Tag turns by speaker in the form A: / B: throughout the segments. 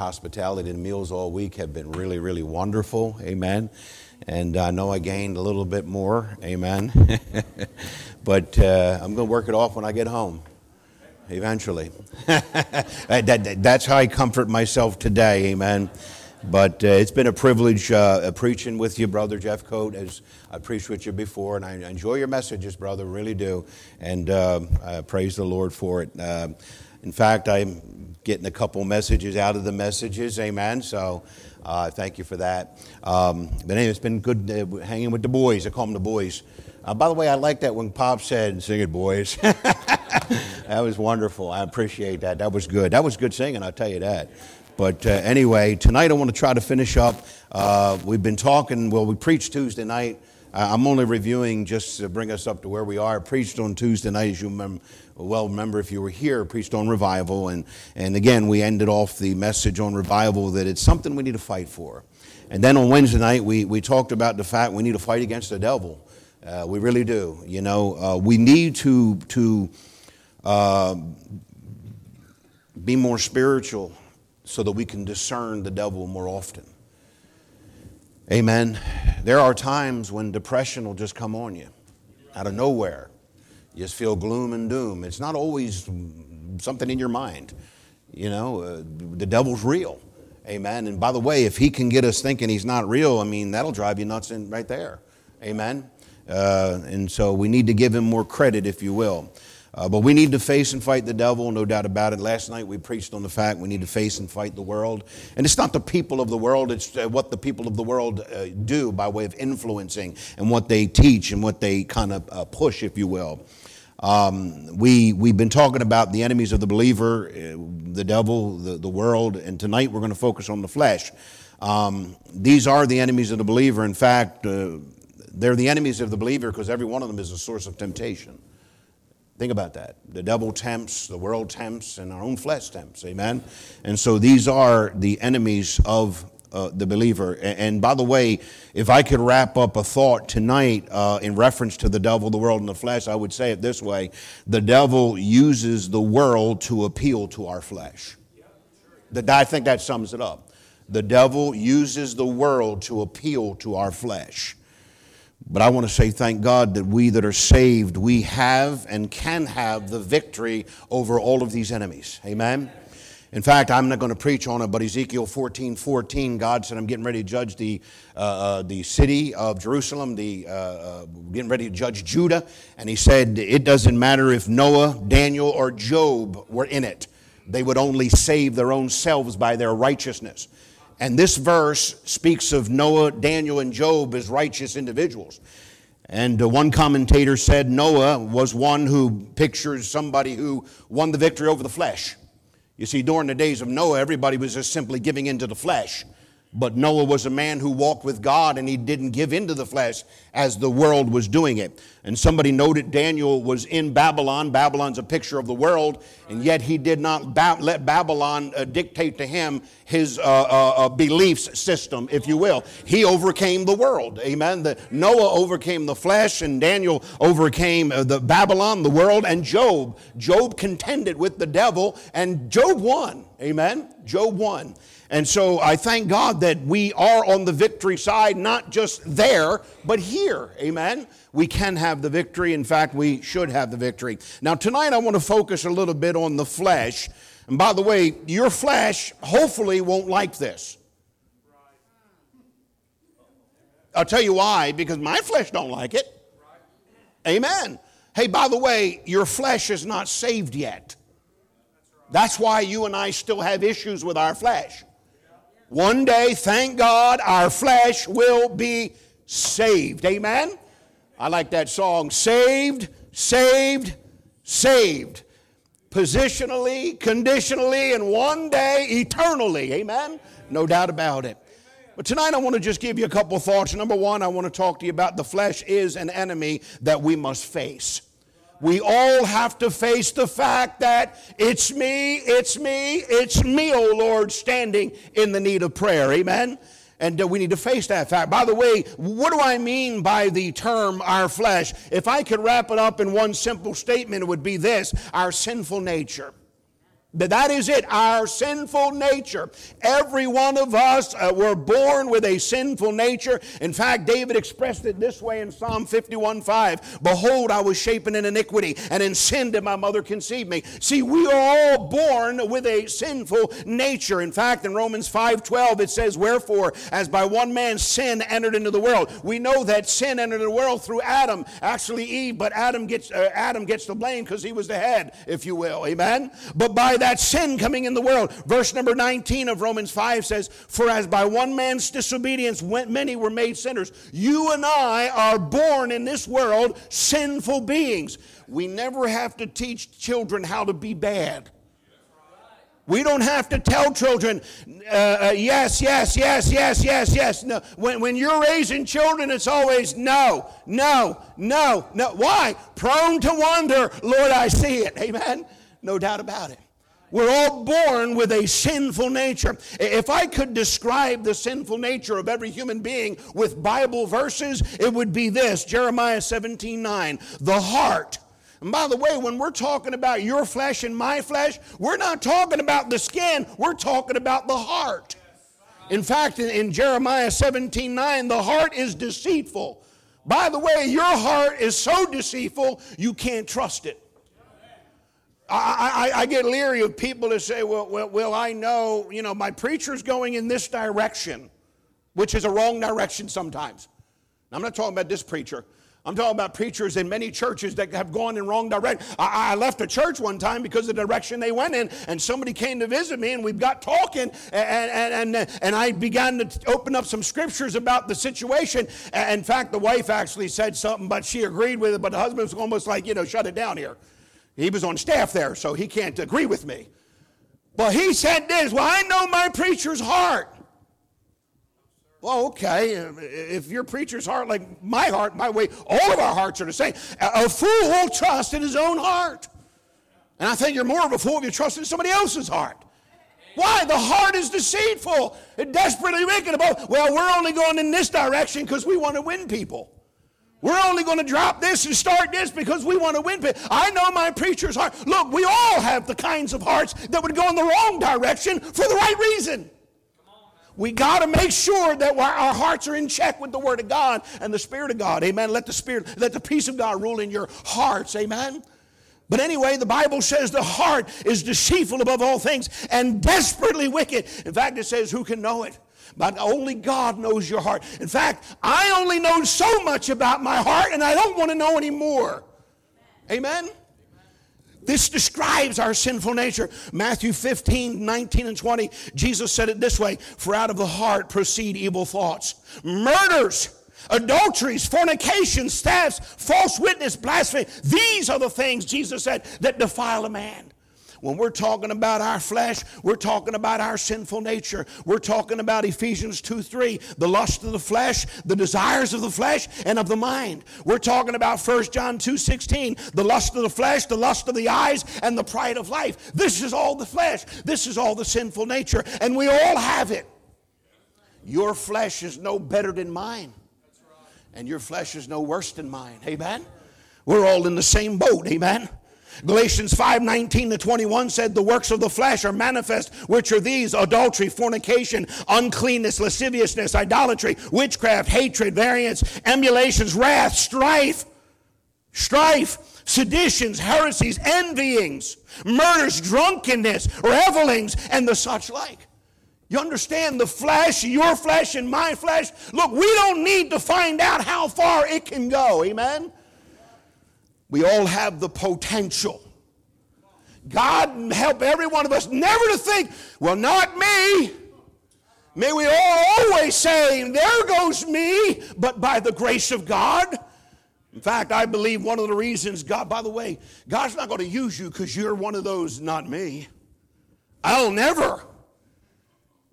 A: hospitality and meals all week have been really, really wonderful. Amen. And I know I gained a little bit more. Amen. but uh, I'm going to work it off when I get home. Eventually. that, that, that's how I comfort myself today. Amen. But uh, it's been a privilege uh, preaching with you, Brother Jeffcoat, as I preached with you before. And I enjoy your messages, brother, really do. And uh, I praise the Lord for it. In fact, I'm getting a couple messages out of the messages. Amen. So uh, thank you for that. Um, but anyway, it's been good uh, hanging with the boys. I call them the boys. Uh, by the way, I like that when Pop said, Sing it, boys. that was wonderful. I appreciate that. That was good. That was good singing, I'll tell you that. But uh, anyway, tonight I want to try to finish up. Uh, we've been talking, well, we preached Tuesday night. I'm only reviewing just to bring us up to where we are. I preached on Tuesday night, as you remember, well remember if you were here, preached on revival. And, and again, we ended off the message on revival that it's something we need to fight for. And then on Wednesday night, we, we talked about the fact we need to fight against the devil. Uh, we really do. You know, uh, we need to, to uh, be more spiritual so that we can discern the devil more often. Amen. There are times when depression will just come on you out of nowhere. You just feel gloom and doom. It's not always something in your mind. You know, uh, the devil's real. Amen. And by the way, if he can get us thinking he's not real, I mean, that'll drive you nuts in, right there. Amen. Uh, and so we need to give him more credit, if you will. Uh, but we need to face and fight the devil, no doubt about it. Last night we preached on the fact we need to face and fight the world. And it's not the people of the world, it's uh, what the people of the world uh, do by way of influencing and what they teach and what they kind of uh, push, if you will. Um, we, we've been talking about the enemies of the believer, uh, the devil, the, the world, and tonight we're going to focus on the flesh. Um, these are the enemies of the believer. In fact, uh, they're the enemies of the believer because every one of them is a source of temptation. Think about that. The devil tempts, the world tempts, and our own flesh tempts. Amen? And so these are the enemies of uh, the believer. And, and, by the way, if I could wrap up a thought tonight uh, in reference to the devil, the world, and the flesh, I would say it this way The devil uses the world to appeal to our flesh. I think that sums it up. The devil uses the world to appeal to our flesh. But I want to say thank God that we that are saved, we have and can have the victory over all of these enemies. Amen. In fact, I'm not going to preach on it, but Ezekiel 14 14, God said, I'm getting ready to judge the, uh, uh, the city of Jerusalem, the, uh, uh, getting ready to judge Judah. And he said, It doesn't matter if Noah, Daniel, or Job were in it, they would only save their own selves by their righteousness. And this verse speaks of Noah, Daniel, and Job as righteous individuals. And uh, one commentator said Noah was one who pictures somebody who won the victory over the flesh. You see, during the days of Noah, everybody was just simply giving into the flesh. But Noah was a man who walked with God and he didn't give into the flesh as the world was doing it. And somebody noted Daniel was in Babylon. Babylon's a picture of the world, and yet he did not ba- let Babylon uh, dictate to him his uh, uh, uh beliefs system, if you will. He overcame the world. Amen. The, Noah overcame the flesh, and Daniel overcame uh, the Babylon, the world, and Job. Job contended with the devil, and Job won. Amen. Job won. And so I thank God that we are on the victory side, not just there, but here. Amen. We can have the victory. In fact, we should have the victory. Now, tonight I want to focus a little bit on the flesh. And by the way, your flesh hopefully won't like this. I'll tell you why, because my flesh don't like it. Amen. Hey, by the way, your flesh is not saved yet. That's why you and I still have issues with our flesh. One day, thank God, our flesh will be saved. Amen? I like that song saved, saved, saved. Positionally, conditionally, and one day eternally. Amen? No doubt about it. But tonight I want to just give you a couple thoughts. Number one, I want to talk to you about the flesh is an enemy that we must face we all have to face the fact that it's me, it's me, it's me, oh Lord, standing in the need of prayer. Amen? And uh, we need to face that fact. By the way, what do I mean by the term our flesh? If I could wrap it up in one simple statement, it would be this our sinful nature. That is it, our sinful nature. Every one of us uh, were born with a sinful nature. In fact, David expressed it this way in Psalm 51 5 Behold, I was shapen in iniquity, and in sin did my mother conceive me. See, we are all born with a sinful nature. In fact, in Romans 5 12, it says, Wherefore, as by one man sin entered into the world. We know that sin entered the world through Adam, actually Eve, but Adam gets, uh, Adam gets the blame because he was the head, if you will. Amen? But by that sin coming in the world. Verse number 19 of Romans 5 says, For as by one man's disobedience many were made sinners, you and I are born in this world sinful beings. We never have to teach children how to be bad. We don't have to tell children, uh, uh, yes, yes, yes, yes, yes, yes. No. When, when you're raising children, it's always no, no, no, no. Why? Prone to wonder, Lord, I see it. Amen? No doubt about it. We're all born with a sinful nature. If I could describe the sinful nature of every human being with Bible verses, it would be this Jeremiah 17 9. The heart. And by the way, when we're talking about your flesh and my flesh, we're not talking about the skin, we're talking about the heart. In fact, in, in Jeremiah 17 9, the heart is deceitful. By the way, your heart is so deceitful, you can't trust it. I, I, I, get leery of people that say, well, well, well, I know, you know, my preacher's going in this direction, which is a wrong direction sometimes. Now, I'm not talking about this preacher. I'm talking about preachers in many churches that have gone in wrong direction. I, I, left a church one time because of the direction they went in, and somebody came to visit me, and we got talking, and, and, and, and I began to open up some scriptures about the situation. In fact, the wife actually said something, but she agreed with it, but the husband was almost like, you know, shut it down here. He was on staff there, so he can't agree with me. But he said this Well, I know my preacher's heart. Well, okay, if your preacher's heart like my heart, my way, all of our hearts are the same. A fool will trust in his own heart. And I think you're more of a fool if you trust in somebody else's heart. Why? The heart is deceitful and desperately wicked. About, well, we're only going in this direction because we want to win people. We're only going to drop this and start this because we want to win. I know my preacher's heart. Look, we all have the kinds of hearts that would go in the wrong direction for the right reason. We got to make sure that our hearts are in check with the Word of God and the Spirit of God. Amen. Let the Spirit, let the peace of God rule in your hearts. Amen. But anyway, the Bible says the heart is deceitful above all things and desperately wicked. In fact, it says, Who can know it? But only God knows your heart. In fact, I only know so much about my heart and I don't want to know any more. Amen? This describes our sinful nature. Matthew 15, 19, and 20, Jesus said it this way For out of the heart proceed evil thoughts, murders, adulteries, fornications, thefts, false witness, blasphemy. These are the things, Jesus said, that defile a man. When we're talking about our flesh, we're talking about our sinful nature. We're talking about Ephesians 2 3, the lust of the flesh, the desires of the flesh, and of the mind. We're talking about 1 John 2 16, the lust of the flesh, the lust of the eyes, and the pride of life. This is all the flesh. This is all the sinful nature, and we all have it. Your flesh is no better than mine, and your flesh is no worse than mine. Amen? We're all in the same boat. Amen? Galatians 5 19 to 21 said, The works of the flesh are manifest, which are these adultery, fornication, uncleanness, lasciviousness, idolatry, witchcraft, hatred, variance, emulations, wrath, strife, strife, seditions, heresies, envyings, murders, drunkenness, revelings, and the such like. You understand the flesh, your flesh and my flesh? Look, we don't need to find out how far it can go. Amen? We all have the potential. God help every one of us never to think, well, not me. May we all always say, there goes me, but by the grace of God. In fact, I believe one of the reasons God, by the way, God's not going to use you because you're one of those, not me. I'll never.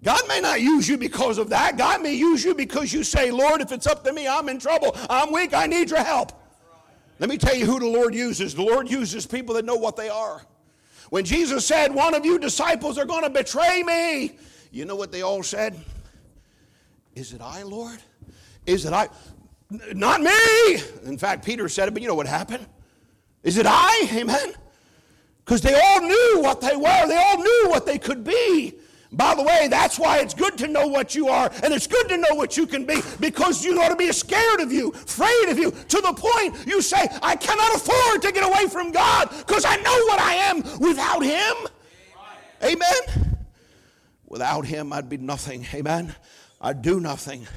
A: God may not use you because of that. God may use you because you say, Lord, if it's up to me, I'm in trouble. I'm weak. I need your help. Let me tell you who the Lord uses. The Lord uses people that know what they are. When Jesus said, One of you disciples are going to betray me, you know what they all said? Is it I, Lord? Is it I? Not me. In fact, Peter said it, but you know what happened? Is it I? Amen. Because they all knew what they were, they all knew what they could be. By the way, that's why it's good to know what you are and it's good to know what you can be because you ought to be scared of you, afraid of you, to the point you say, I cannot afford to get away from God because I know what I am without Him. Amen. Amen. Without Him, I'd be nothing. Amen. I'd do nothing.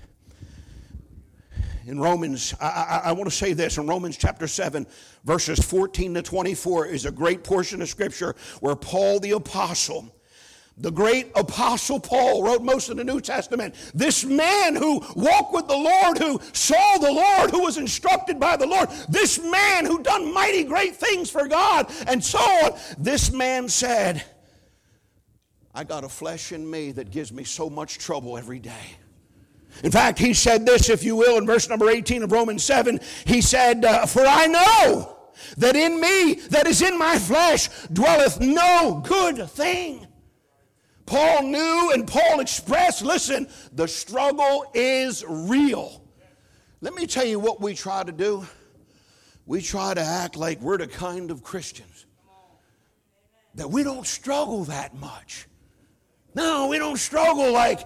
A: In Romans, I, I, I want to say this in Romans chapter 7, verses 14 to 24 is a great portion of scripture where Paul the apostle the great apostle Paul wrote most of the New Testament. This man who walked with the Lord, who saw the Lord, who was instructed by the Lord, this man who done mighty great things for God, and so on. This man said, I got a flesh in me that gives me so much trouble every day. In fact, he said this, if you will, in verse number 18 of Romans 7. He said, uh, For I know that in me, that is in my flesh, dwelleth no good thing. Paul knew and Paul expressed listen, the struggle is real. Let me tell you what we try to do. We try to act like we're the kind of Christians that we don't struggle that much. No, we don't struggle like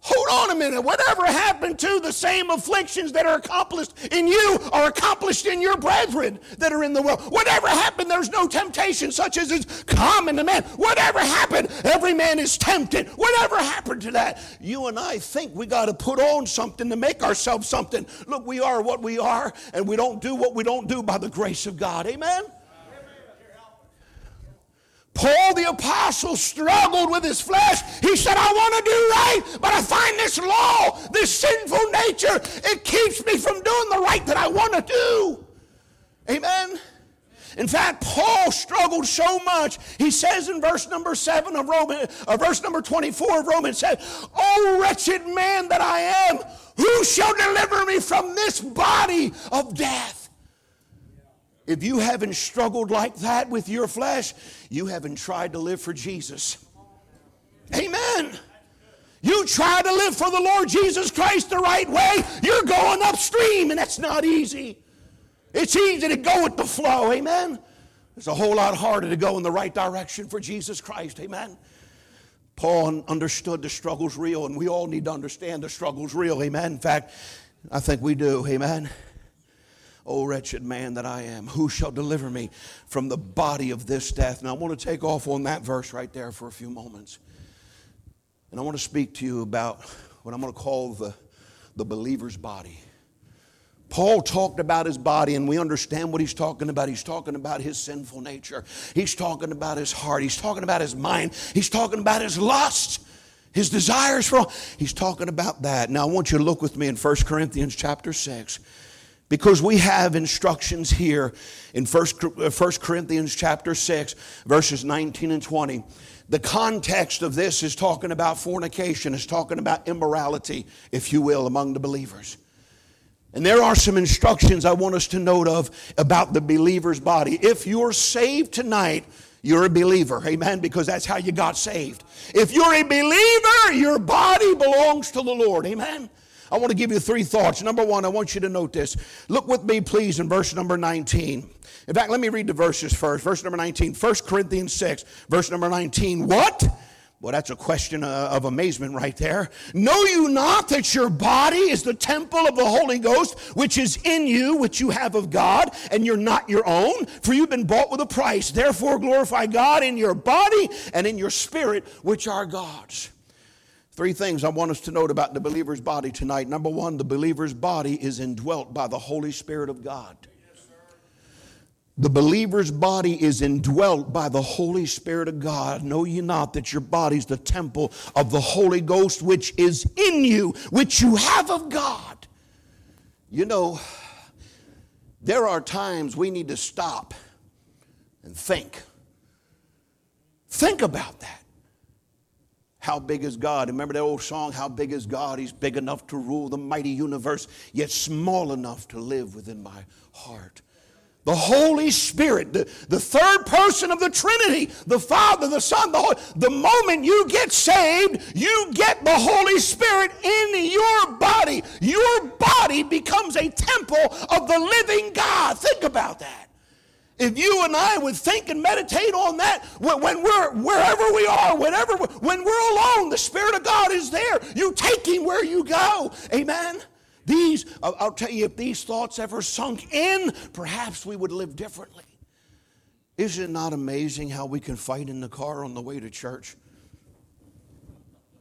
A: Hold on a minute. Whatever happened to the same afflictions that are accomplished in you are accomplished in your brethren that are in the world? Whatever happened, there's no temptation such as is common to man. Whatever happened, every man is tempted. Whatever happened to that? You and I think we got to put on something to make ourselves something. Look, we are what we are, and we don't do what we don't do by the grace of God. Amen? Paul the apostle struggled with his flesh. He said, I want to do right, but I find this law, this sinful nature, it keeps me from doing the right that I want to do. Amen. In fact, Paul struggled so much. He says in verse number 7 of Romans, uh, verse number 24 of Romans, said, Oh wretched man that I am, who shall deliver me from this body of death? If you haven't struggled like that with your flesh, you haven't tried to live for Jesus. Amen. You try to live for the Lord Jesus Christ the right way, you're going upstream, and that's not easy. It's easy to go with the flow, amen? It's a whole lot harder to go in the right direction for Jesus Christ, amen? Paul understood the struggle's real, and we all need to understand the struggle's real, amen? In fact, I think we do, amen? O wretched man that I am, who shall deliver me from the body of this death? Now, I want to take off on that verse right there for a few moments. And I want to speak to you about what I'm going to call the, the believer's body. Paul talked about his body, and we understand what he's talking about. He's talking about his sinful nature. He's talking about his heart. He's talking about his mind. He's talking about his lust, his desires for. He's talking about that. Now, I want you to look with me in 1 Corinthians chapter 6 because we have instructions here in 1 uh, Corinthians chapter 6 verses 19 and 20 the context of this is talking about fornication is talking about immorality if you will among the believers. And there are some instructions i want us to note of about the believer's body. If you're saved tonight you're a believer. Amen? Because that's how you got saved. If you're a believer your body belongs to the lord. Amen I want to give you three thoughts. Number one, I want you to note this. Look with me, please, in verse number 19. In fact, let me read the verses first. Verse number 19, 1 Corinthians 6, verse number 19. What? Well, that's a question of amazement right there. Know you not that your body is the temple of the Holy Ghost, which is in you, which you have of God, and you're not your own? For you've been bought with a price. Therefore, glorify God in your body and in your spirit, which are God's. Three things I want us to note about the believer's body tonight. Number one, the believer's body is indwelt by the Holy Spirit of God. The believer's body is indwelt by the Holy Spirit of God. Know ye not that your body's the temple of the Holy Ghost which is in you, which you have of God? You know, there are times we need to stop and think. Think about that. How big is God? Remember that old song, How Big is God? He's big enough to rule the mighty universe, yet small enough to live within my heart. The Holy Spirit, the, the third person of the Trinity, the Father, the Son, the Holy. The moment you get saved, you get the Holy Spirit in your body. Your body becomes a temple of the living God. Think about that. If you and I would think and meditate on that, when we're wherever we are, whenever when we're alone, the Spirit of God is there. You take Him where you go. Amen. These, I'll tell you, if these thoughts ever sunk in, perhaps we would live differently. Is it not amazing how we can fight in the car on the way to church?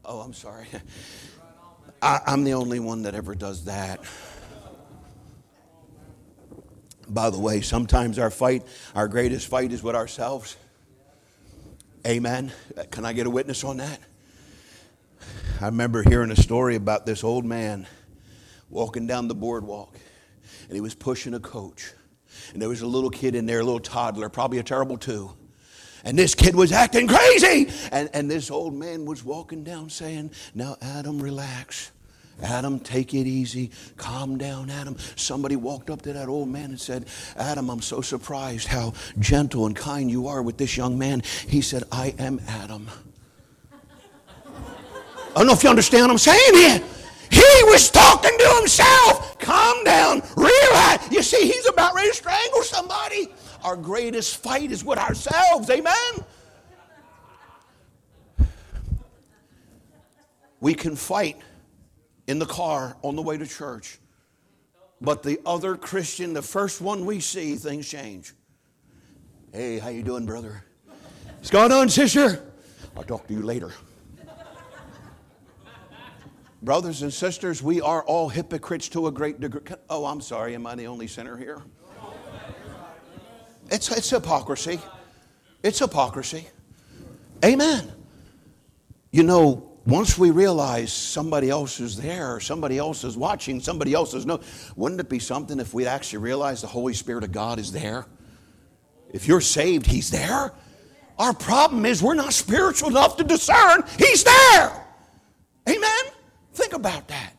A: Oh, I'm sorry. I, am the only one that ever does that. By the way, sometimes our fight, our greatest fight is with ourselves. Amen. Can I get a witness on that? I remember hearing a story about this old man walking down the boardwalk, and he was pushing a coach. And there was a little kid in there, a little toddler, probably a terrible two. And this kid was acting crazy. And, and this old man was walking down saying, Now, Adam, relax. Adam, take it easy. Calm down, Adam. Somebody walked up to that old man and said, Adam, I'm so surprised how gentle and kind you are with this young man. He said, I am Adam. I don't know if you understand what I'm saying here. He was talking to himself. Calm down, relax. You see, he's about ready to strangle somebody. Our greatest fight is with ourselves. Amen. We can fight in the car on the way to church. But the other Christian, the first one we see, things change. Hey, how you doing, brother? What's going on, sister? I'll talk to you later. Brothers and sisters, we are all hypocrites to a great degree. Oh, I'm sorry, am I the only sinner here? It's, it's hypocrisy. It's hypocrisy. Amen. You know, once we realize somebody else is there, somebody else is watching, somebody else is no, wouldn't it be something if we actually realize the Holy Spirit of God is there? If you're saved, He's there. Our problem is we're not spiritual enough to discern He's there. Amen? Think about that.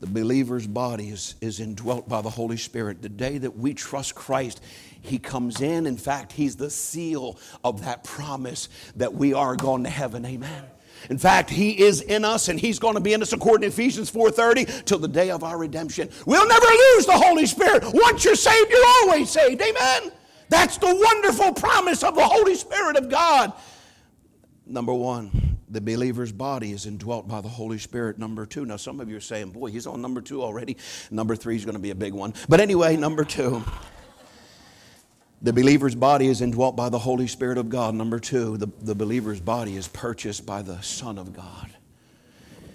A: The believer's body is, is indwelt by the Holy Spirit. The day that we trust Christ, he comes in. In fact, He's the seal of that promise that we are going to heaven. Amen. In fact, he is in us and he's going to be in us according to Ephesians 4:30 till the day of our redemption. We'll never lose the Holy Spirit. Once you're saved, you're always saved. Amen. That's the wonderful promise of the Holy Spirit of God. Number 1, the believer's body is indwelt by the Holy Spirit. Number 2. Now some of you are saying, "Boy, he's on number 2 already." Number 3 is going to be a big one. But anyway, number 2. The believer's body is indwelt by the Holy Spirit of God. Number two, the, the believer's body is purchased by the Son of God.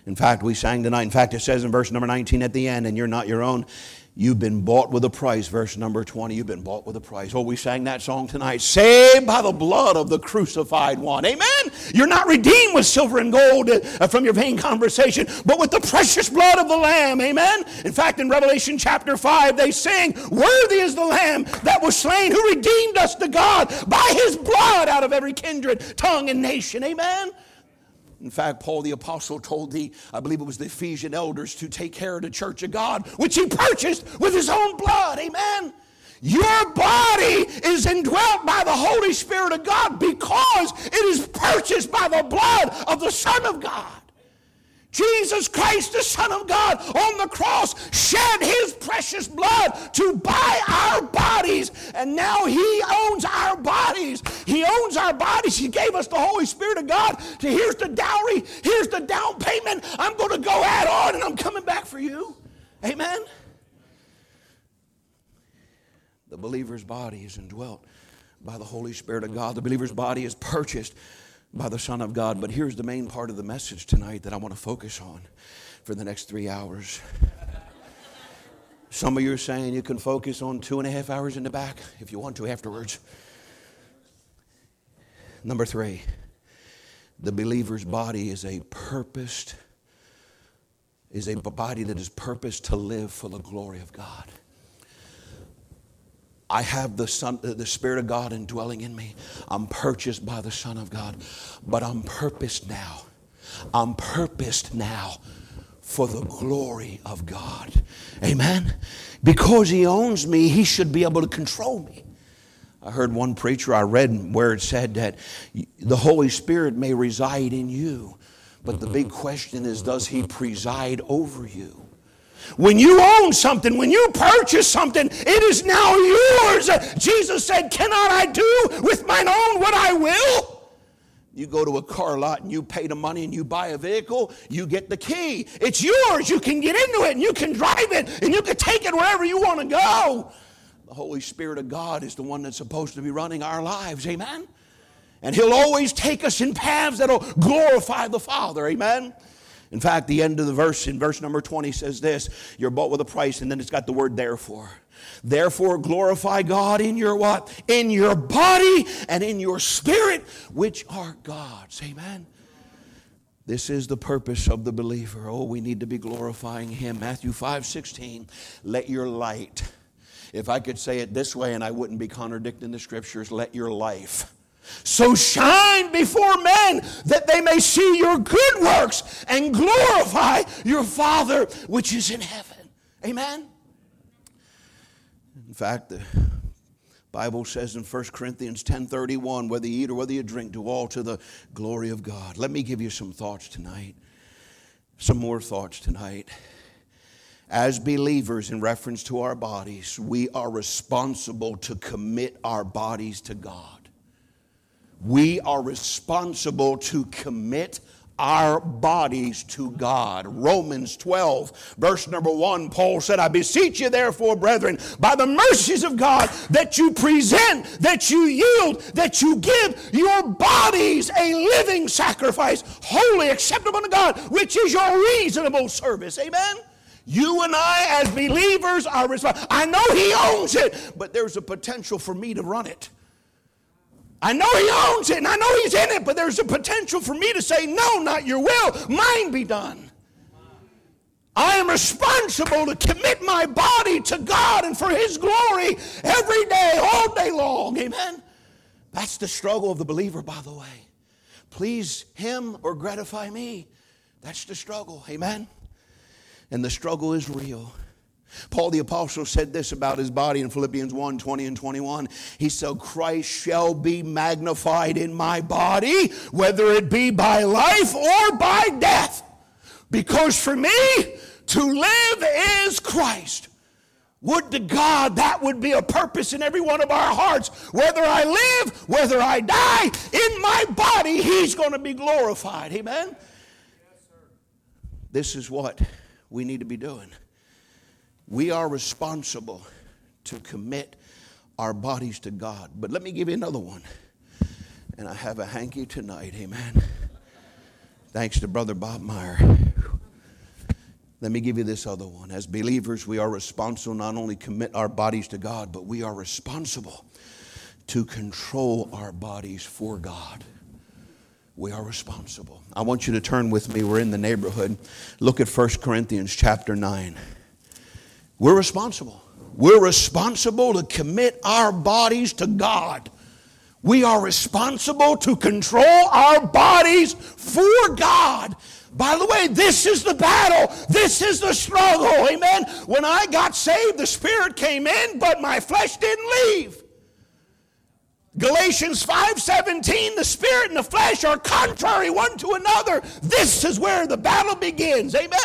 A: In fact, we sang tonight. In fact, it says in verse number 19 at the end, and you're not your own. You've been bought with a price, verse number 20. You've been bought with a price. Oh, we sang that song tonight. Saved by the blood of the crucified one. Amen. You're not redeemed with silver and gold uh, from your vain conversation, but with the precious blood of the Lamb. Amen. In fact, in Revelation chapter 5, they sing, Worthy is the Lamb that was slain who redeemed us to God by his blood out of every kindred, tongue, and nation. Amen. In fact, Paul the Apostle told the, I believe it was the Ephesian elders, to take care of the church of God, which he purchased with his own blood. Amen. Your body is indwelt by the Holy Spirit of God because it is purchased by the blood of the Son of God. Jesus Christ, the Son of God, on the cross shed his precious blood to buy our bodies. And now he owns our bodies. He owns our bodies. He gave us the Holy Spirit of God. To, here's the dowry. Here's the down payment. I'm going to go add on and I'm coming back for you. Amen. The believer's body is indwelt by the Holy Spirit of God. The believer's body is purchased by the Son of God. But here's the main part of the message tonight that I want to focus on for the next three hours. Some of you are saying you can focus on two and a half hours in the back if you want to afterwards. Number three, the believer's body is a purposed, is a body that is purposed to live for the glory of God. I have the Son, the Spirit of God indwelling in me. I'm purchased by the Son of God. But I'm purposed now. I'm purposed now for the glory of God. Amen. Because He owns me, He should be able to control me. I heard one preacher I read where it said that the Holy Spirit may reside in you, but the big question is does He preside over you? When you own something, when you purchase something, it is now yours. Jesus said, Cannot I do with mine own what I will? You go to a car lot and you pay the money and you buy a vehicle, you get the key. It's yours. You can get into it and you can drive it and you can take it wherever you want to go. The Holy Spirit of God is the one that's supposed to be running our lives. Amen. And He'll always take us in paths that'll glorify the Father. Amen. In fact, the end of the verse in verse number 20 says this You're bought with a price, and then it's got the word therefore. Therefore, glorify God in your what? In your body and in your spirit, which are God's. Amen. This is the purpose of the believer. Oh, we need to be glorifying Him. Matthew 5 16. Let your light, if I could say it this way and I wouldn't be contradicting the scriptures, let your life so shine before men that they may see your good works and glorify your Father which is in heaven. Amen. In fact, the Bible says in 1 Corinthians 10:31, whether you eat or whether you drink, do all to the glory of God. Let me give you some thoughts tonight. Some more thoughts tonight. As believers, in reference to our bodies, we are responsible to commit our bodies to God. We are responsible to commit our bodies to God. Romans 12, verse number 1, Paul said, I beseech you, therefore, brethren, by the mercies of God, that you present, that you yield, that you give your bodies a living sacrifice, holy, acceptable to God, which is your reasonable service. Amen? You and I, as believers, are responsible. I know He owns it, but there's a potential for me to run it. I know he owns it and I know he's in it, but there's a potential for me to say, No, not your will, mine be done. I am responsible to commit my body to God and for his glory every day, all day long. Amen. That's the struggle of the believer, by the way. Please him or gratify me. That's the struggle. Amen. And the struggle is real. Paul the Apostle said this about his body in Philippians 1 20 and 21. He said, Christ shall be magnified in my body, whether it be by life or by death. Because for me, to live is Christ. Would to God that would be a purpose in every one of our hearts. Whether I live, whether I die, in my body, He's going to be glorified. Amen? Yes, sir. this is what we need to be doing. We are responsible to commit our bodies to God. But let me give you another one. And I have a hanky tonight, amen. Thanks to Brother Bob Meyer. Let me give you this other one. As believers, we are responsible not only commit our bodies to God, but we are responsible to control our bodies for God. We are responsible. I want you to turn with me. We're in the neighborhood. Look at 1 Corinthians chapter 9. We're responsible. We're responsible to commit our bodies to God. We are responsible to control our bodies for God. By the way, this is the battle. This is the struggle. Amen. When I got saved, the Spirit came in, but my flesh didn't leave. Galatians 5:17 the spirit and the flesh are contrary one to another. This is where the battle begins. Amen.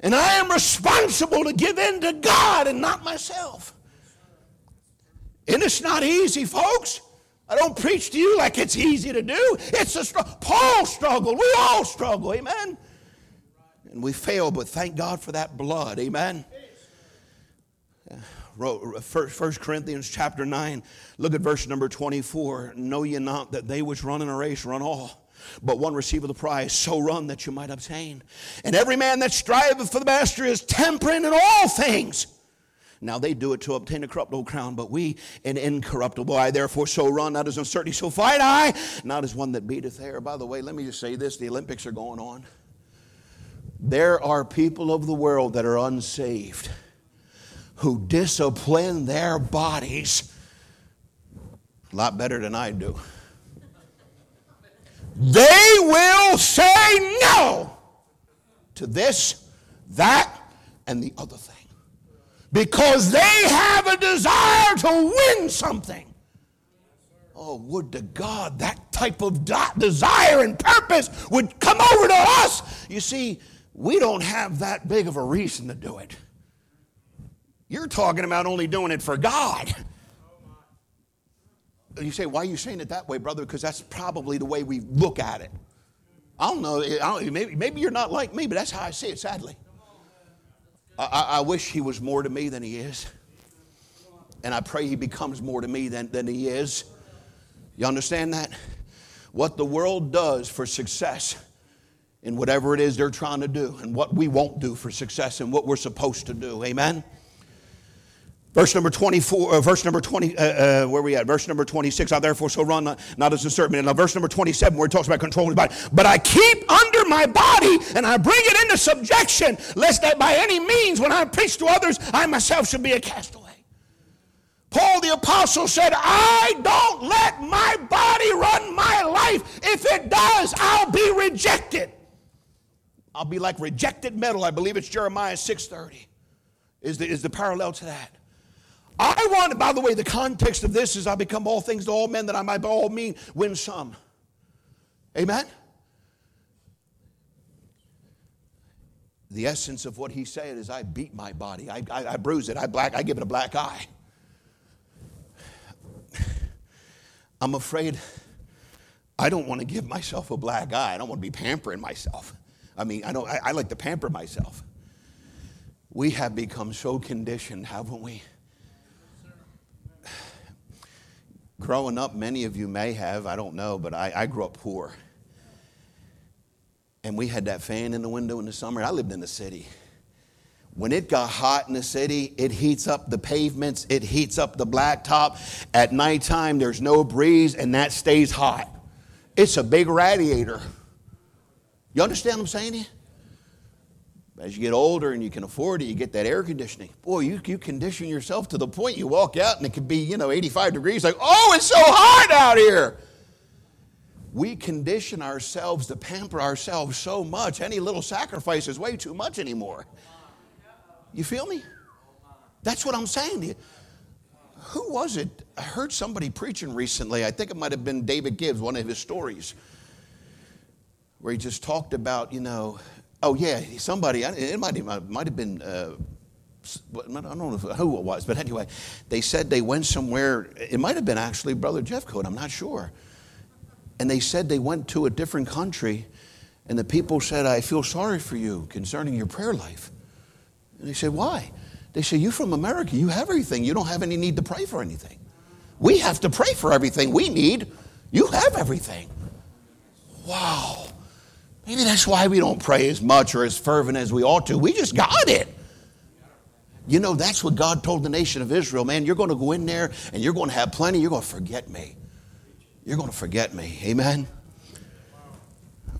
A: And I am responsible to give in to God and not myself. And it's not easy, folks. I don't preach to you like it's easy to do. It's a. Paul struggled. We all struggle. Amen. And we fail, but thank God for that blood. Amen. Uh, uh, First Corinthians chapter 9, look at verse number 24. Know ye not that they which run in a race run all but one receiveth the prize. So run that you might obtain. And every man that striveth for the master is temperate in all things. Now they do it to obtain a corruptible crown, but we an incorruptible. I therefore so run, not as uncertainty, so fight I, not as one that beateth air. By the way, let me just say this the Olympics are going on. There are people of the world that are unsaved who discipline their bodies a lot better than I do they will say no to this, that, and the other thing. Because they have a desire to win something. Oh, would to God that type of desire and purpose would come over to us. You see, we don't have that big of a reason to do it. You're talking about only doing it for God. You say, why are you saying it that way, brother? Because that's probably the way we look at it. I don't know. I don't, maybe, maybe you're not like me, but that's how I see it, sadly. I, I, wish he was more to me than he is. And I pray he becomes more to me than, than he is. You understand that? What the world does for success in whatever it is they're trying to do, and what we won't do for success and what we're supposed to do. Amen? Verse number 24, uh, verse number 20, uh, uh, where we at? Verse number 26, I therefore so run, not, as a servant. Now, verse number 27, where it talks about controlling body. But I keep under my body and I bring it into subjection, lest that by any means, when I preach to others, I myself should be a castaway. Paul the apostle said, I don't let my body run my life. If it does, I'll be rejected. I'll be like rejected metal. I believe it's Jeremiah 6:30 is the, is the parallel to that. I want, by the way, the context of this is I become all things to all men that I might by all means win some. Amen? The essence of what he said is I beat my body, I, I, I bruise it, I black, I give it a black eye. I'm afraid I don't want to give myself a black eye. I don't want to be pampering myself. I mean, I don't I, I like to pamper myself. We have become so conditioned, haven't we? Growing up, many of you may have, I don't know, but I, I grew up poor. And we had that fan in the window in the summer. I lived in the city. When it got hot in the city, it heats up the pavements, it heats up the blacktop. At nighttime, there's no breeze, and that stays hot. It's a big radiator. You understand what I'm saying to you? As you get older and you can afford it, you get that air conditioning. Boy, you, you condition yourself to the point you walk out and it could be, you know, 85 degrees, like, oh, it's so hot out here. We condition ourselves to pamper ourselves so much, any little sacrifice is way too much anymore. You feel me? That's what I'm saying to you. Who was it? I heard somebody preaching recently. I think it might have been David Gibbs, one of his stories, where he just talked about, you know, Oh yeah, somebody. It might have, might have been. Uh, I don't know who it was, but anyway, they said they went somewhere. It might have been actually Brother Jeff Jeffcoat. I'm not sure. And they said they went to a different country, and the people said, "I feel sorry for you concerning your prayer life." And they said, "Why?" They said, "You from America? You have everything. You don't have any need to pray for anything. We have to pray for everything we need. You have everything." Wow. Maybe that's why we don't pray as much or as fervent as we ought to. We just got it. You know, that's what God told the nation of Israel man, you're going to go in there and you're going to have plenty. You're going to forget me. You're going to forget me. Amen.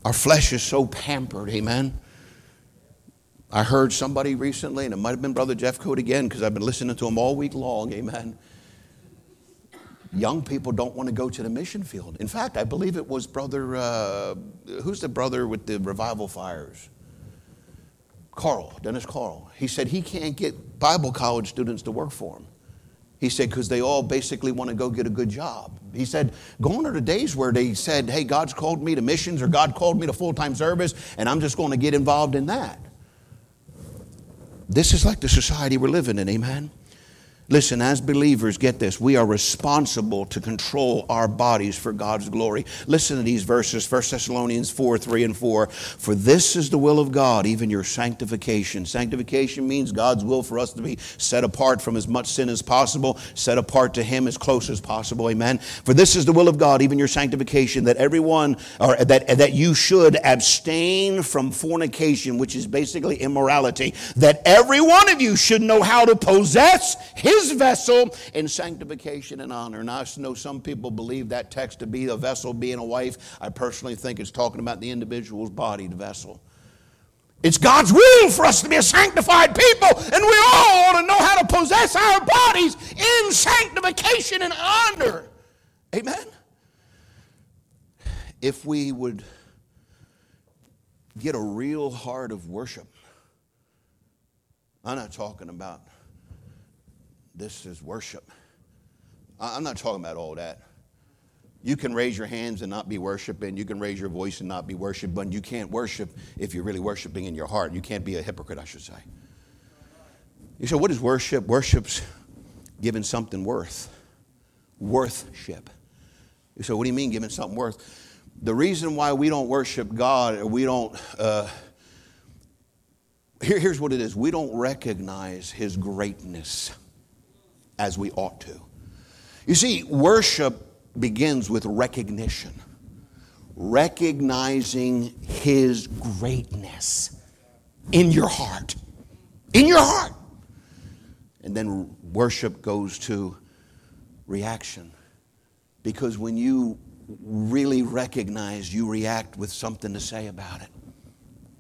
A: Our flesh is so pampered. Amen. I heard somebody recently, and it might have been Brother Jeffcoat again because I've been listening to him all week long. Amen young people don't want to go to the mission field. In fact, I believe it was brother, uh, who's the brother with the revival fires? Corle, Dennis Corle. He said he can't get Bible college students to work for him. He said, because they all basically want to go get a good job. He said, gone are the days where they said, hey, God's called me to missions or God called me to full time service, and I'm just going to get involved in that. This is like the society we're living in, amen? Listen, as believers, get this. We are responsible to control our bodies for God's glory. Listen to these verses 1 Thessalonians 4 3 and 4. For this is the will of God, even your sanctification. Sanctification means God's will for us to be set apart from as much sin as possible, set apart to Him as close as possible. Amen. For this is the will of God, even your sanctification, that everyone, or that, that you should abstain from fornication, which is basically immorality, that every one of you should know how to possess His his vessel in sanctification and honor. And I know some people believe that text to be a vessel being a wife. I personally think it's talking about the individual's body, the vessel. It's God's will for us to be a sanctified people, and we all ought to know how to possess our bodies in sanctification and honor. Amen? If we would get a real heart of worship, I'm not talking about this is worship. I'm not talking about all that. You can raise your hands and not be worshiping. You can raise your voice and not be worshiping. But you can't worship if you're really worshiping in your heart. You can't be a hypocrite, I should say. You say, what is worship? Worship's giving something worth. Worthship. You say, what do you mean giving something worth? The reason why we don't worship God, or we don't, uh, here, here's what it is we don't recognize His greatness as we ought to. You see, worship begins with recognition, recognizing His greatness in your heart. In your heart. And then worship goes to reaction. Because when you really recognize, you react with something to say about it.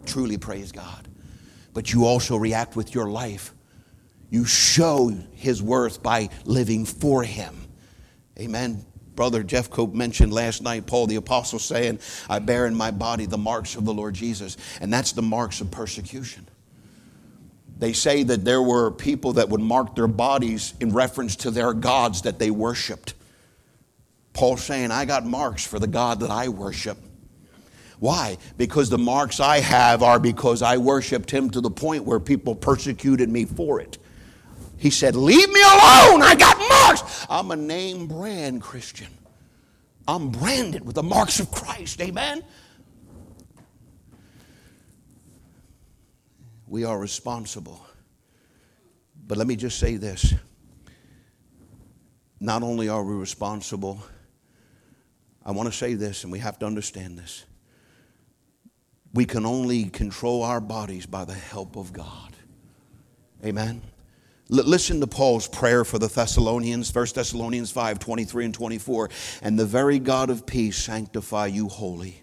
A: Truly praise God. But you also react with your life. You show His worth by living for Him. Amen. Brother Jeffcoat mentioned last night, Paul the Apostle saying, I bear in my body the marks of the Lord Jesus. And that's the marks of persecution. They say that there were people that would mark their bodies in reference to their gods that they worshiped. Paul saying, I got marks for the God that I worship. Why? Because the marks I have are because I worshiped him to the point where people persecuted me for it. He said, Leave me alone. I got marks. I'm a name brand Christian. I'm branded with the marks of Christ. Amen. We are responsible. But let me just say this. Not only are we responsible, I want to say this, and we have to understand this. We can only control our bodies by the help of God. Amen. Listen to Paul's prayer for the Thessalonians, 1 Thessalonians 5 23 and 24. And the very God of peace sanctify you wholly.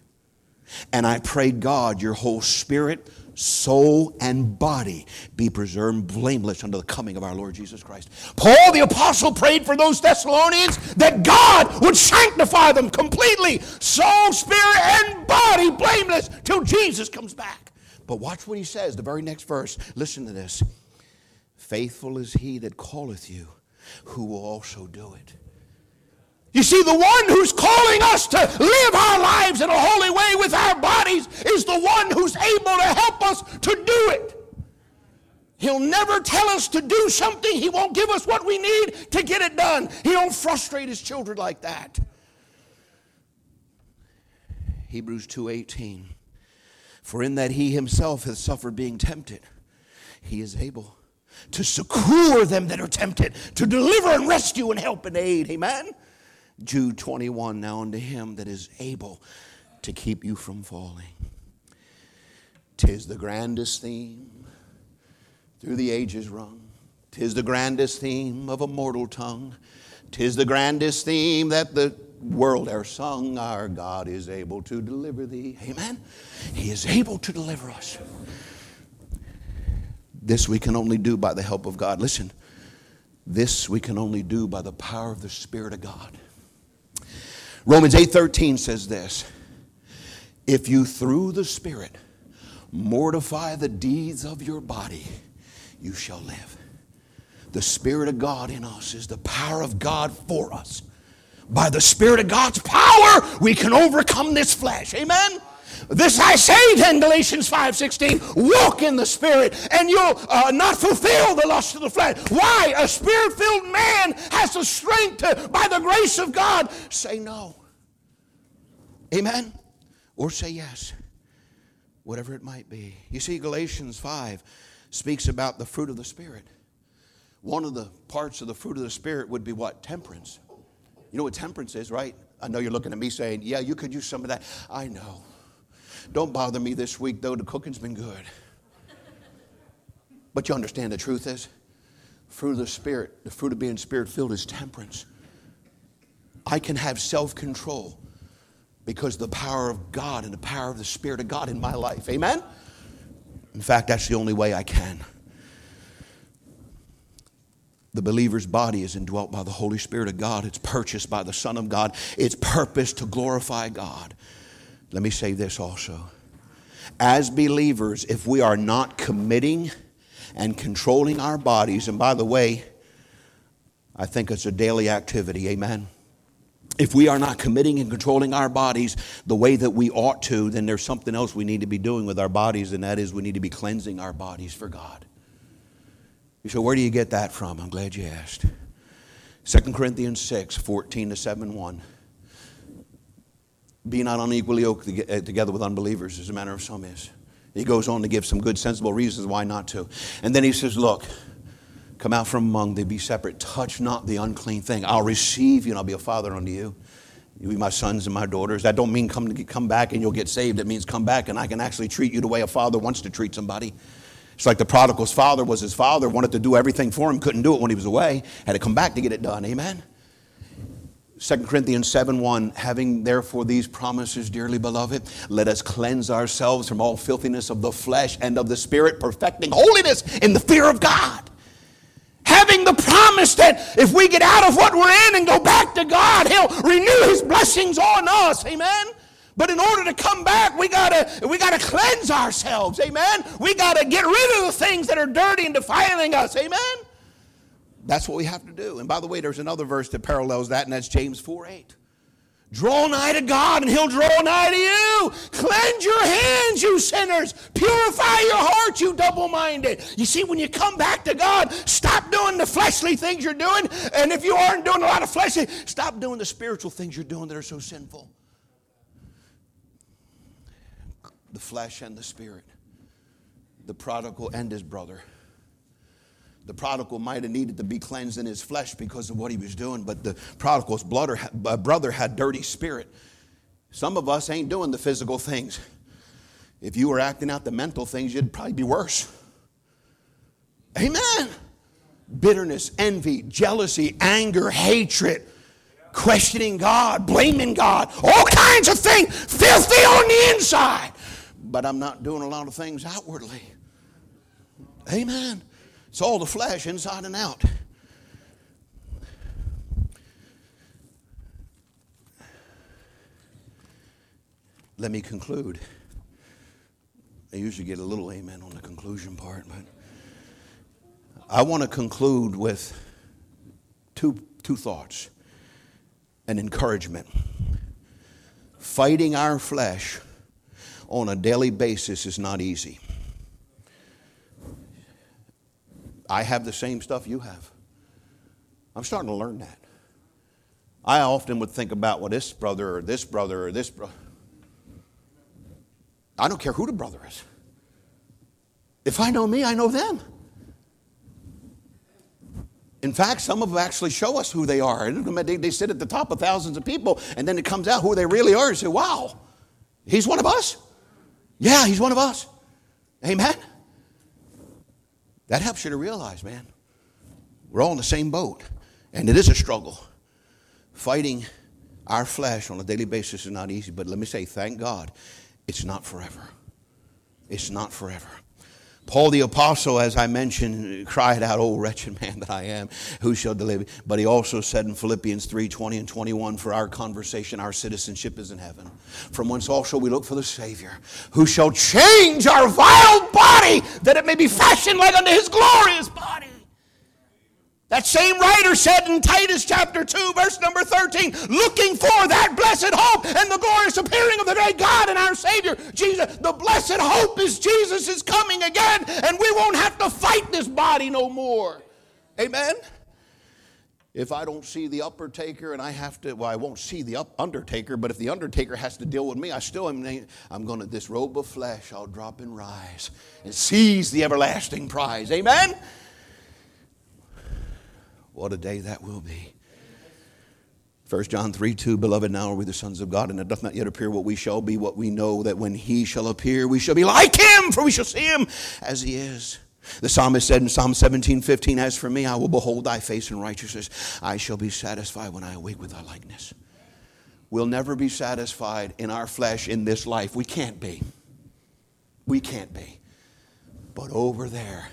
A: And I pray, God, your whole spirit, soul, and body be preserved blameless unto the coming of our Lord Jesus Christ. Paul the apostle prayed for those Thessalonians that God would sanctify them completely, soul, spirit, and body blameless till Jesus comes back. But watch what he says, the very next verse. Listen to this. Faithful is he that calleth you, who will also do it. You see, the one who's calling us to live our lives in a holy way with our bodies is the one who's able to help us to do it. He'll never tell us to do something. He won't give us what we need to get it done. He don't frustrate his children like that. Hebrews 2:18 For in that he himself has suffered being tempted he is able to succor them that are tempted to deliver and rescue and help and aid amen Jude 21 Now unto him that is able to keep you from falling. Tis the grandest theme through the ages rung. Tis the grandest theme of a mortal tongue. Tis the grandest theme that the world e'er sung. Our God is able to deliver thee. Amen. He is able to deliver us. This we can only do by the help of God. Listen, this we can only do by the power of the Spirit of God. Romans 8:13 says this. If you through the Spirit mortify the deeds of your body, you shall live. The Spirit of God in us is the power of God for us. By the Spirit of God's power, we can overcome this flesh. Amen? This I say then, Galatians 5.16, walk in the Spirit and you'll uh, not fulfill the lust of the flesh. Why? A Spirit-filled man has the strength to, by the grace of God, say no. Amen? Or say yes. Whatever it might be. You see, Galatians 5 speaks about the fruit of the Spirit. One of the parts of the fruit of the Spirit would be what? Temperance. You know what temperance is, right? I know you're looking at me saying, yeah, you could use some of that. I know. Don't bother me this week, though. The cooking's been good. But you understand the truth is, fruit of the Spirit, the fruit of being Spirit filled is temperance. I can have self control because the power of God and the power of the Spirit of God in my life. Amen? In fact, that's the only way I can. The believer's body is indwelt by the Holy Spirit of God. It's purchased by the Son of God. It's purpose to glorify God. Let me say this also. As believers, if we are not committing and controlling our bodies, and by the way, I think it's a daily activity, amen. if we are not committing and controlling our bodies the way that we ought to, then there's something else we need to be doing with our bodies, and that is we need to be cleansing our bodies for God. You say, where do you get that from? I'm glad you asked. 2 Corinthians 6, 14 to 7, 1. Be not unequally yoked uh, together with unbelievers, as a matter of some is. He goes on to give some good, sensible reasons why not to. And then he says, Look, come out from among them, be separate, touch not the unclean thing. I'll receive you and I'll be a father unto you. You be my sons and my daughters. That don't mean come, come back and you'll get saved. It means come back and I can actually treat you the way a father wants to treat somebody. It's like the prodigal's father was his father, wanted to do everything for him, couldn't do it when he was away, had to come back to get it done. Amen? 2 Corinthians 7 1, having therefore these promises, dearly beloved, let us cleanse ourselves from all filthiness of the flesh and of the spirit, perfecting holiness in the fear of God. Having the promise that if we get out of what we're in and go back to God, He'll renew His blessings on us. Amen. But in order to come back, we gotta we gotta cleanse ourselves. Amen. We gotta get rid of the things that are dirty and defiling us. Amen. That's what we have to do. And by the way, there's another verse that parallels that, and that's James 4 8. Draw nigh to God, and He'll draw nigh to you. Cleanse your hands, you sinners. Purify your heart, you double minded. You see, when you come back to God, stop doing the fleshly things you're doing. And if you aren't doing a lot of fleshly, stop doing the spiritual things you're doing that are so sinful. The flesh and the spirit, the prodigal and his brother the prodigal might have needed to be cleansed in his flesh because of what he was doing, but the prodigal's brother had dirty spirit. Some of us ain't doing the physical things. If you were acting out the mental things, you'd probably be worse. Amen. Bitterness, envy, jealousy, anger, hatred, questioning God, blaming God, all kinds of things, filthy on the inside. But I'm not doing a lot of things outwardly. Amen. It's all the flesh, inside and out. Let me conclude. I usually get a little amen on the conclusion part, but I want to conclude with two, two thoughts an encouragement. Fighting our flesh on a daily basis is not easy. I have the same stuff you have. I'm starting to learn that. I often would think about, well, this brother or this brother or this brother. I don't care who the brother is. If I know me, I know them. In fact, some of them actually show us who they are. They, they sit at the top of thousands of people, and then it comes out who they really are. You say, wow, he's one of us? Yeah, he's one of us. Amen. That helps you to realize, man, we're all in the same boat. And it is a struggle. Fighting our flesh on a daily basis is not easy, but let me say, thank God, it's not forever. It's not forever. Paul the apostle, as I mentioned, cried out, "Oh wretched man that I am, who shall deliver?" But he also said in Philippians 3, 20 and 21, for our conversation, our citizenship is in heaven, from whence also we look for the Savior, who shall change our vile body, that it may be fashioned like unto his glorious body. That same writer said in Titus chapter 2, verse number 13, looking for that blessed hope and the glorious appearing of the great God and our Savior, Jesus. The blessed hope is Jesus is coming again, and we won't have to fight this body no more. Amen? If I don't see the undertaker and I have to, well, I won't see the undertaker, but if the undertaker has to deal with me, I still am, I'm going to, this robe of flesh I'll drop and rise and seize the everlasting prize. Amen? What a day that will be. 1 John 3 2, Beloved, now are we the sons of God, and it doth not yet appear what we shall be, what we know that when he shall appear, we shall be like him, for we shall see him as he is. The psalmist said in Psalm 17 15, As for me, I will behold thy face in righteousness. I shall be satisfied when I awake with thy likeness. We'll never be satisfied in our flesh in this life. We can't be. We can't be. But over there,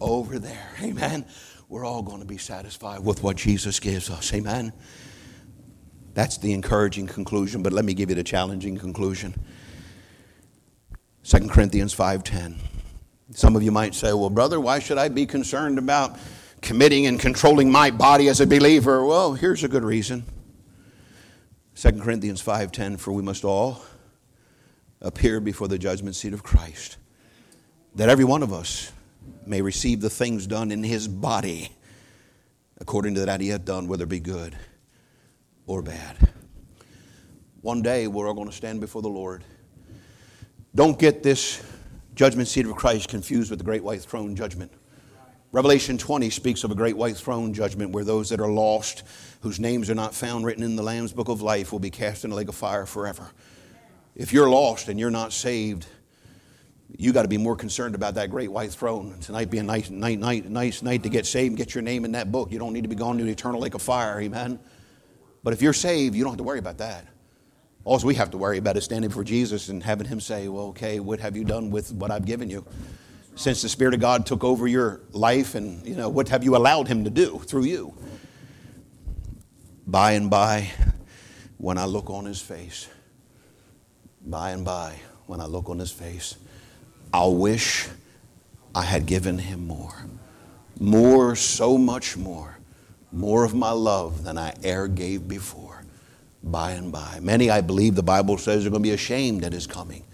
A: over there, amen we're all going to be satisfied with what Jesus gives us. Amen. That's the encouraging conclusion, but let me give you the challenging conclusion. 2 Corinthians 5:10. Some of you might say, "Well, brother, why should I be concerned about committing and controlling my body as a believer?" Well, here's a good reason. 2 Corinthians 5:10 for we must all appear before the judgment seat of Christ that every one of us may receive the things done in his body according to that he hath done whether it be good or bad. One day we're all going to stand before the Lord. Don't get this judgment seat of Christ confused with the great white throne judgment. Revelation 20 speaks of a great white throne judgment where those that are lost, whose names are not found written in the Lamb's book of life, will be cast in a lake of fire forever. If you're lost and you're not saved, you got to be more concerned about that great white throne. Tonight be a nice night, night, nice night to get saved and get your name in that book. You don't need to be going to the eternal lake of fire, amen. But if you're saved, you don't have to worry about that. All we have to worry about is standing before Jesus and having Him say, Well, okay, what have you done with what I've given you? since the Spirit of God took over your life, and you know what have you allowed Him to do through you? By and by, when I look on His face, by and by, when I look on His face, I'll wish I had given Him more, more, so much more, more of my love than I ever gave before. By and by, many, I believe, the Bible says, are going to be ashamed at His coming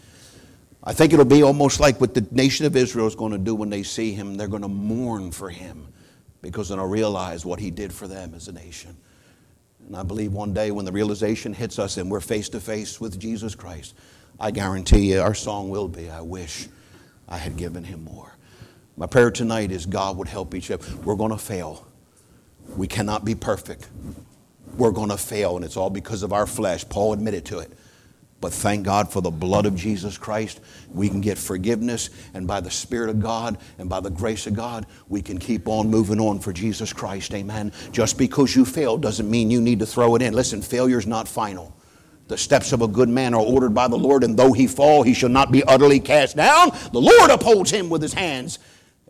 A: I think it'll be almost like what the nation of Israel is going to do when they see him. They're going to mourn for him because they'll realize what he did for them as a nation. And I believe one day when the realization hits us and we're face to face with Jesus Christ, I guarantee you our song will be, I wish I had given him more. My prayer tonight is God would help each other. We're going to fail. We cannot be perfect. We're going to fail, and it's all because of our flesh. Paul admitted to it. But thank God for the blood of Jesus Christ. We can get forgiveness, and by the Spirit of God and by the grace of God, we can keep on moving on for Jesus Christ. Amen. Just because you failed doesn't mean you need to throw it in. Listen, failure's not final. The steps of a good man are ordered by the Lord, and though he fall, he shall not be utterly cast down. The Lord upholds him with his hands.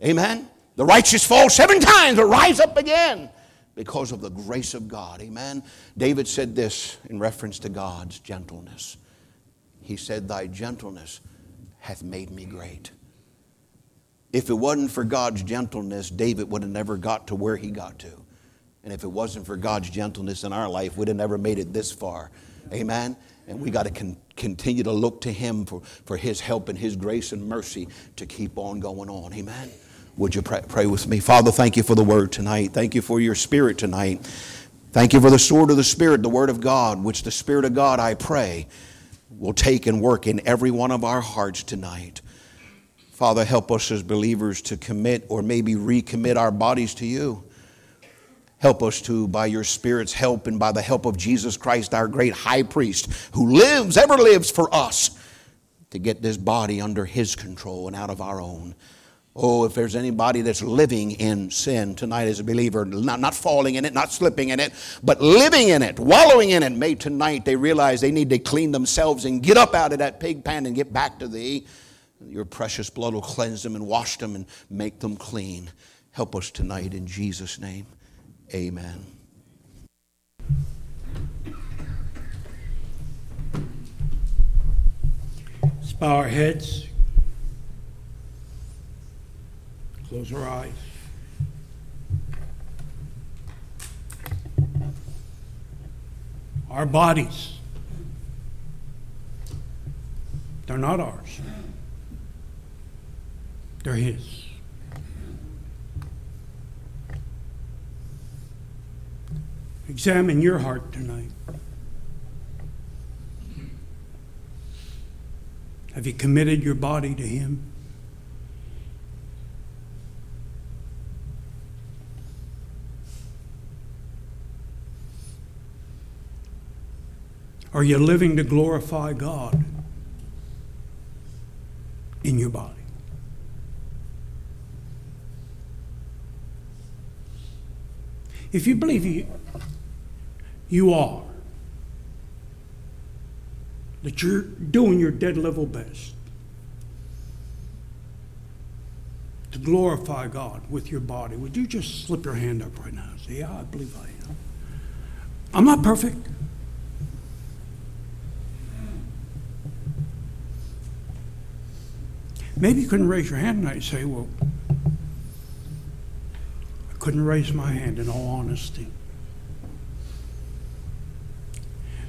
A: Amen. The righteous fall seven times, but rise up again because of the grace of God. Amen. David said this in reference to God's gentleness. He said, Thy gentleness hath made me great. If it wasn't for God's gentleness, David would have never got to where he got to. And if it wasn't for God's gentleness in our life, we'd have never made it this far. Amen? And we got to con- continue to look to Him for, for His help and His grace and mercy to keep on going on. Amen? Would you pray, pray with me? Father, thank you for the word tonight. Thank you for your spirit tonight. Thank you for the sword of the Spirit, the word of God, which the Spirit of God, I pray, will take and work in every one of our hearts tonight. Father, help us as believers to commit or maybe recommit our bodies to you. Help us to, by your Spirit's help and by the help of Jesus Christ, our great high priest, who lives, ever lives for us, to get this body under his control and out of our own. Oh, if there's anybody that's living in sin tonight as a believer, not, not falling in it, not slipping in it, but living in it, wallowing in it, may tonight they realize they need to clean themselves and get up out of that pig pen and get back to thee. Your precious blood will cleanse them and wash them and make them clean. Help us tonight in Jesus' name. Amen.
B: Bow our heads. Close our eyes. Our bodies, they're not ours, they're His. Examine your heart tonight. Have you committed your body to Him? Are you living to glorify God in your body? If you believe you, you are, that you're doing your dead level best to glorify God with your body, would you just slip your hand up right now and say, Yeah, I believe I am. I'm not perfect. Maybe you couldn't raise your hand tonight and say, Well, I couldn't raise my hand in all honesty.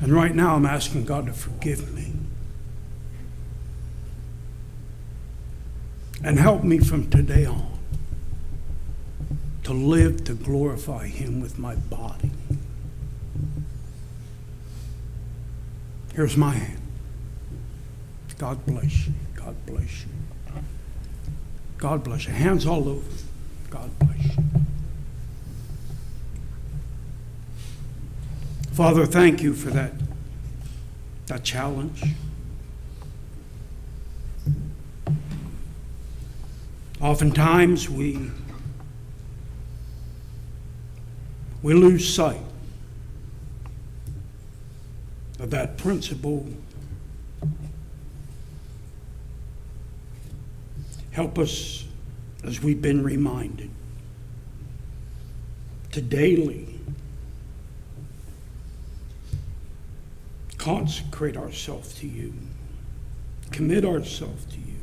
B: And right now, I'm asking God to forgive me. And help me from today on to live to glorify Him with my body. Here's my hand. God bless you. God bless you. God bless you. Hands all over. God bless you. Father, thank you for that, that challenge. Oftentimes we we lose sight of that principle. Help us as we've been reminded to daily consecrate ourselves to you, commit ourselves to you,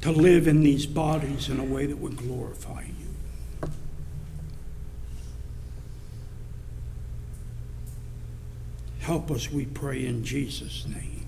B: to live in these bodies in a way that would glorify you. Help us, we pray, in Jesus' name.